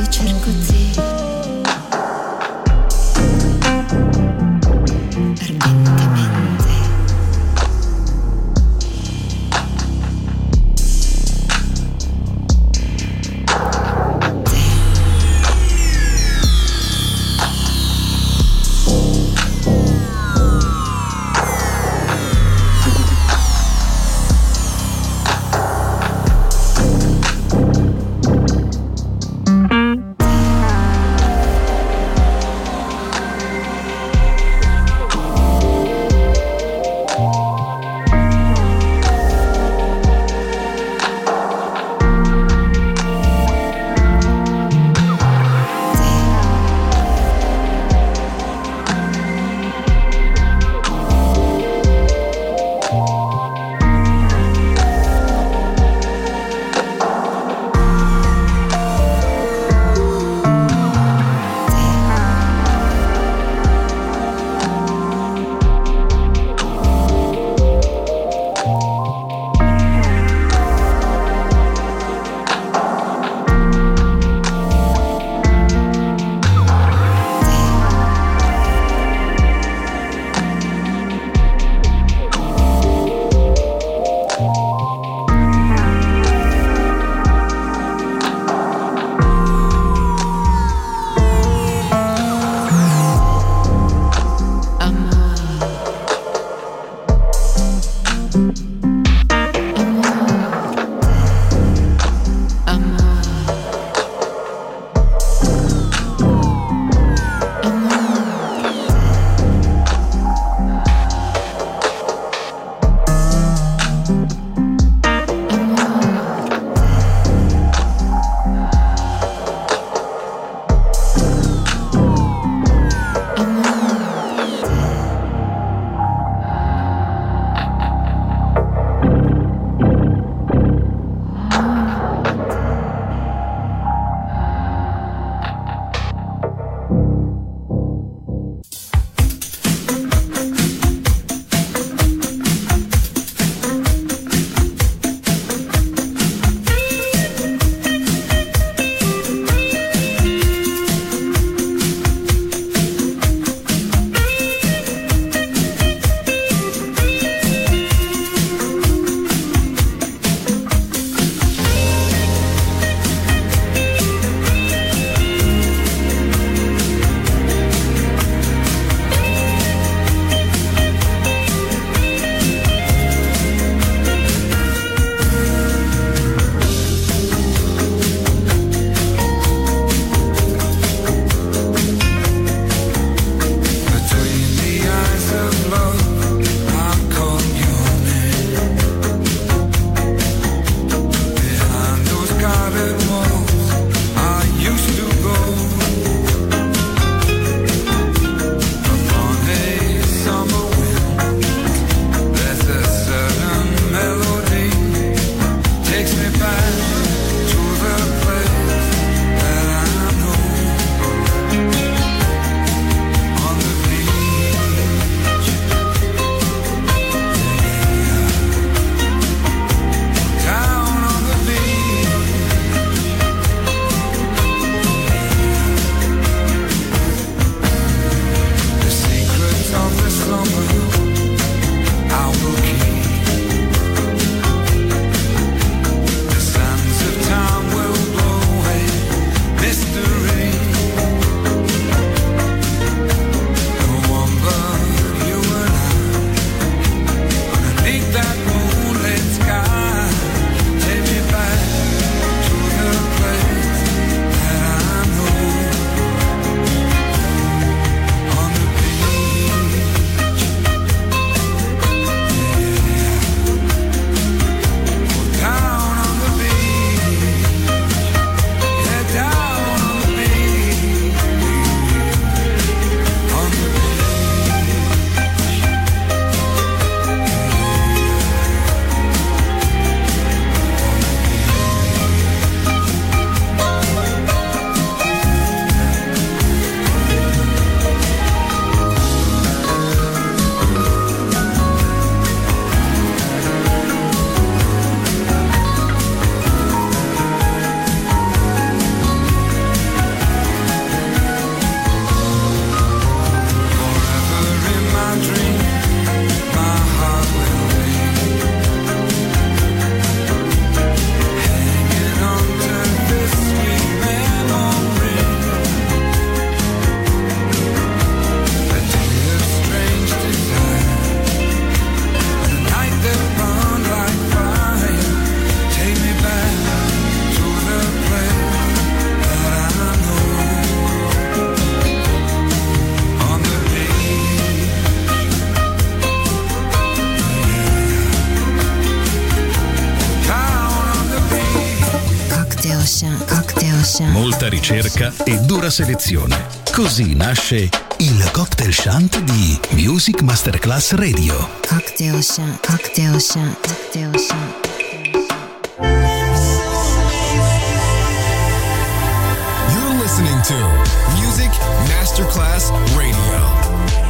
e cerco ricerca e dura selezione. Così nasce il cocktail shant di Music Masterclass Radio. Cocktail shant, cocktail shant, cocktail shant. You're listening to Music Masterclass Radio.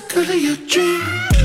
girl of your dreams.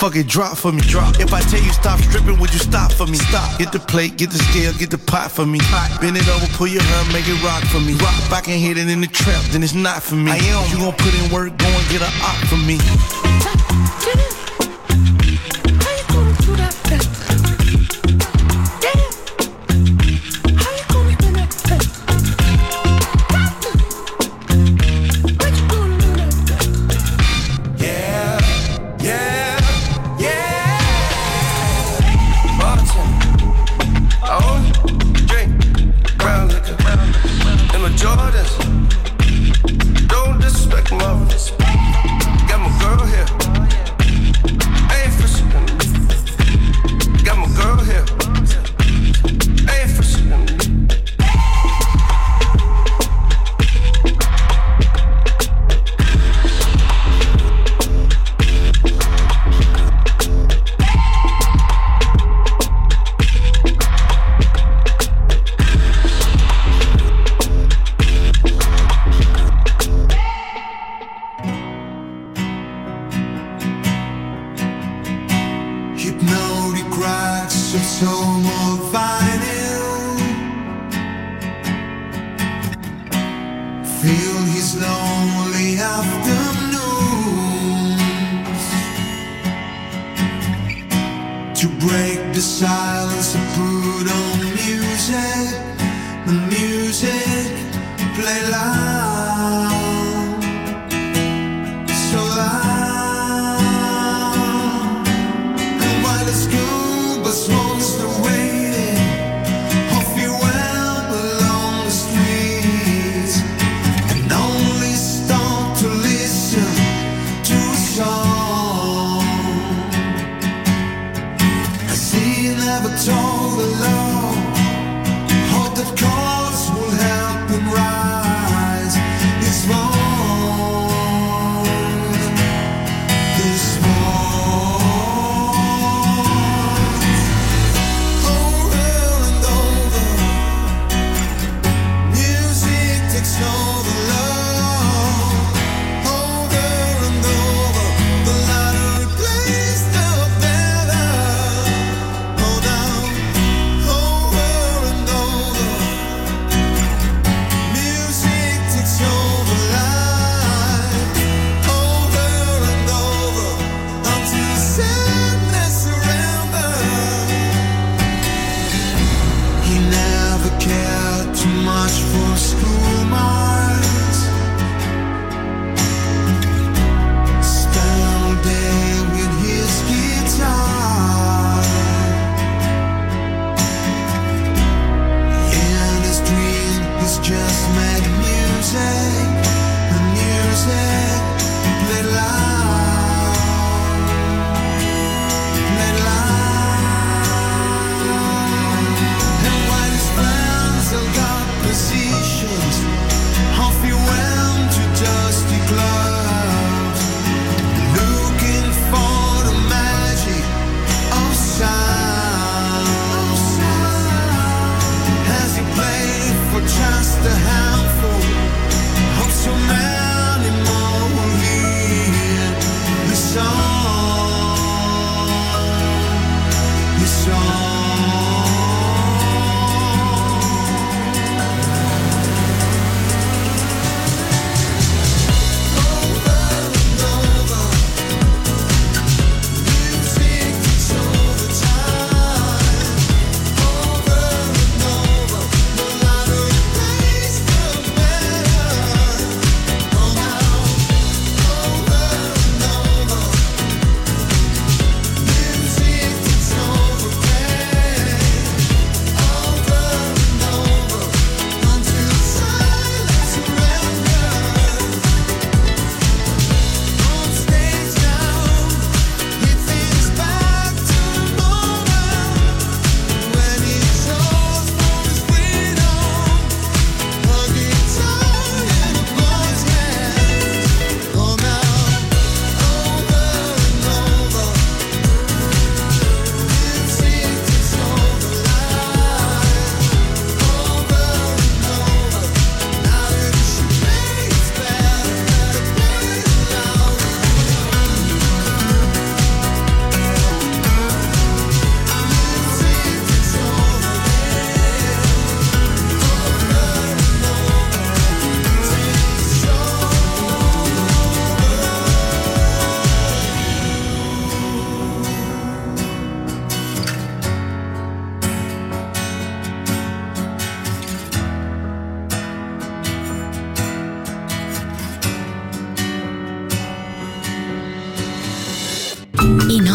Fuck it, drop for me. Drop. If I tell you stop stripping, would you stop for me? Stop. Get the plate, get the scale, get the pot for me. Pot. Bend it over, pull your hand, make it rock for me. Rock. If I can hit it in the trap, then it's not for me. I am. You gon' put in work, go and get a op for me.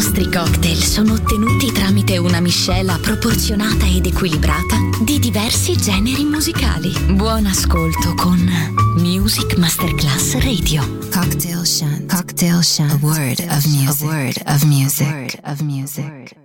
Nostri cocktail sono ottenuti tramite una miscela proporzionata ed equilibrata di diversi generi musicali. Buon ascolto con Music Masterclass Radio. Cocktail Shant. Cocktail Shant. A word of music. A word of music. A word of music.